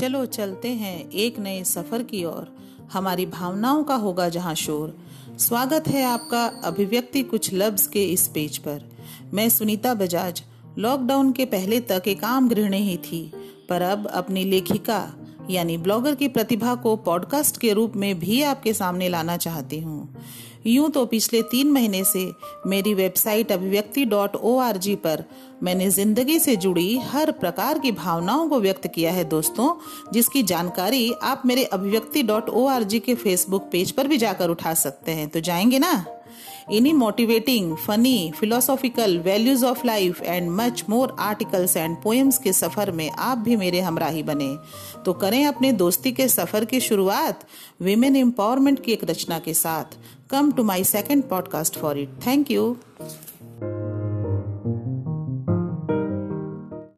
चलो चलते हैं एक नए सफ़र की ओर। हमारी भावनाओं का होगा जहाँ शोर। स्वागत है आपका अभिव्यक्ति कुछ लफ्ज के इस पेज पर। मैं सुनीता बजाज। लॉकडाउन के पहले तक एक आम गृहिणी ही थी, पर अब अपनी लेखिका, यानी ब्लॉगर की प्रतिभा को पॉडकास्ट के रूप में भी आपके सामने लाना चाहती हूँ। यूँ तो पिछले तीन महीने से मेरी वेबसाइट अभिव्यक्ति डॉट ओ आर जी पर मैंने ज़िंदगी से जुड़ी हर प्रकार की भावनाओं को व्यक्त किया है दोस्तों, जिसकी जानकारी आप मेरे अभिव्यक्ति डॉट ओ आर जी के फेसबुक पेज पर भी जाकर उठा सकते हैं। तो जाएँगे ना? इन्हीं motivating funny philosophical values of life and much more articles and poems के सफ़र में आप भी मेरे हमराही बने। तो करें अपने दोस्ती के सफ़र की शुरुआत विमेन एम्पावरमेंट की एक रचना के साथ। Come to my second podcast for it. Thank you.